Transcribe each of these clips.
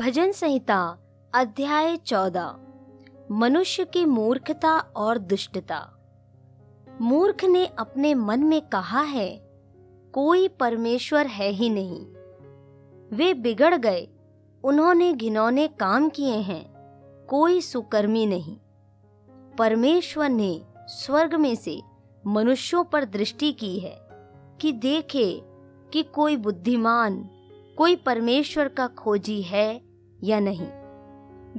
भजन संहिता, अध्याय चौदह। मनुष्य की मूर्खता और दुष्टता। मूर्ख ने अपने मन में कहा है, कोई परमेश्वर है ही नहीं। वे बिगड़ गए, उन्होंने घिनौने काम किए हैं, कोई सुकर्मी नहीं। परमेश्वर ने स्वर्ग में से मनुष्यों पर दृष्टि की है, कि देखे कि कोई बुद्धिमान कोई परमेश्वर का खोजी है या नहीं।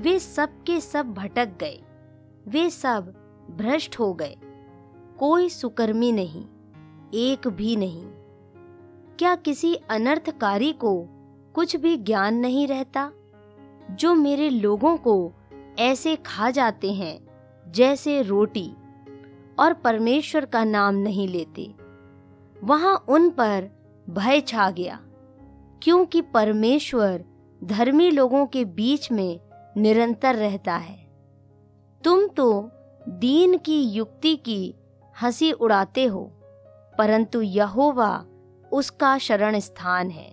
वे सब के सब भटक गए। वे सब भ्रष्ट हो गए। कोई सुकर्मी नहीं, एक भी नहीं। क्या किसी अनर्थकारी को कुछ भी ज्ञान नहीं रहता? जो मेरे लोगों को ऐसे खा जाते हैं, जैसे रोटी, और परमेश्वर का नाम नहीं लेते। वहाँ उन पर भय छा गया। क्योंकि परमेश्वर धर्मी लोगों के बीच में निरंतर रहता है। तुम तो दीन की युक्ति की हँसी उड़ाते हो, परंतु यहोवा उसका शरण स्थान है।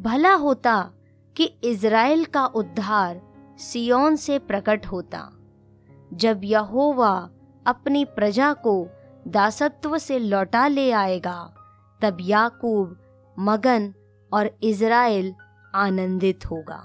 भला होता कि इज़राइल का उद्धार सियोन से प्रकट होता। जब यहोवा अपनी प्रजा को दासत्व से लौटा ले आएगा, तब याकूब मगन और इज़राइल आनंदित होगा।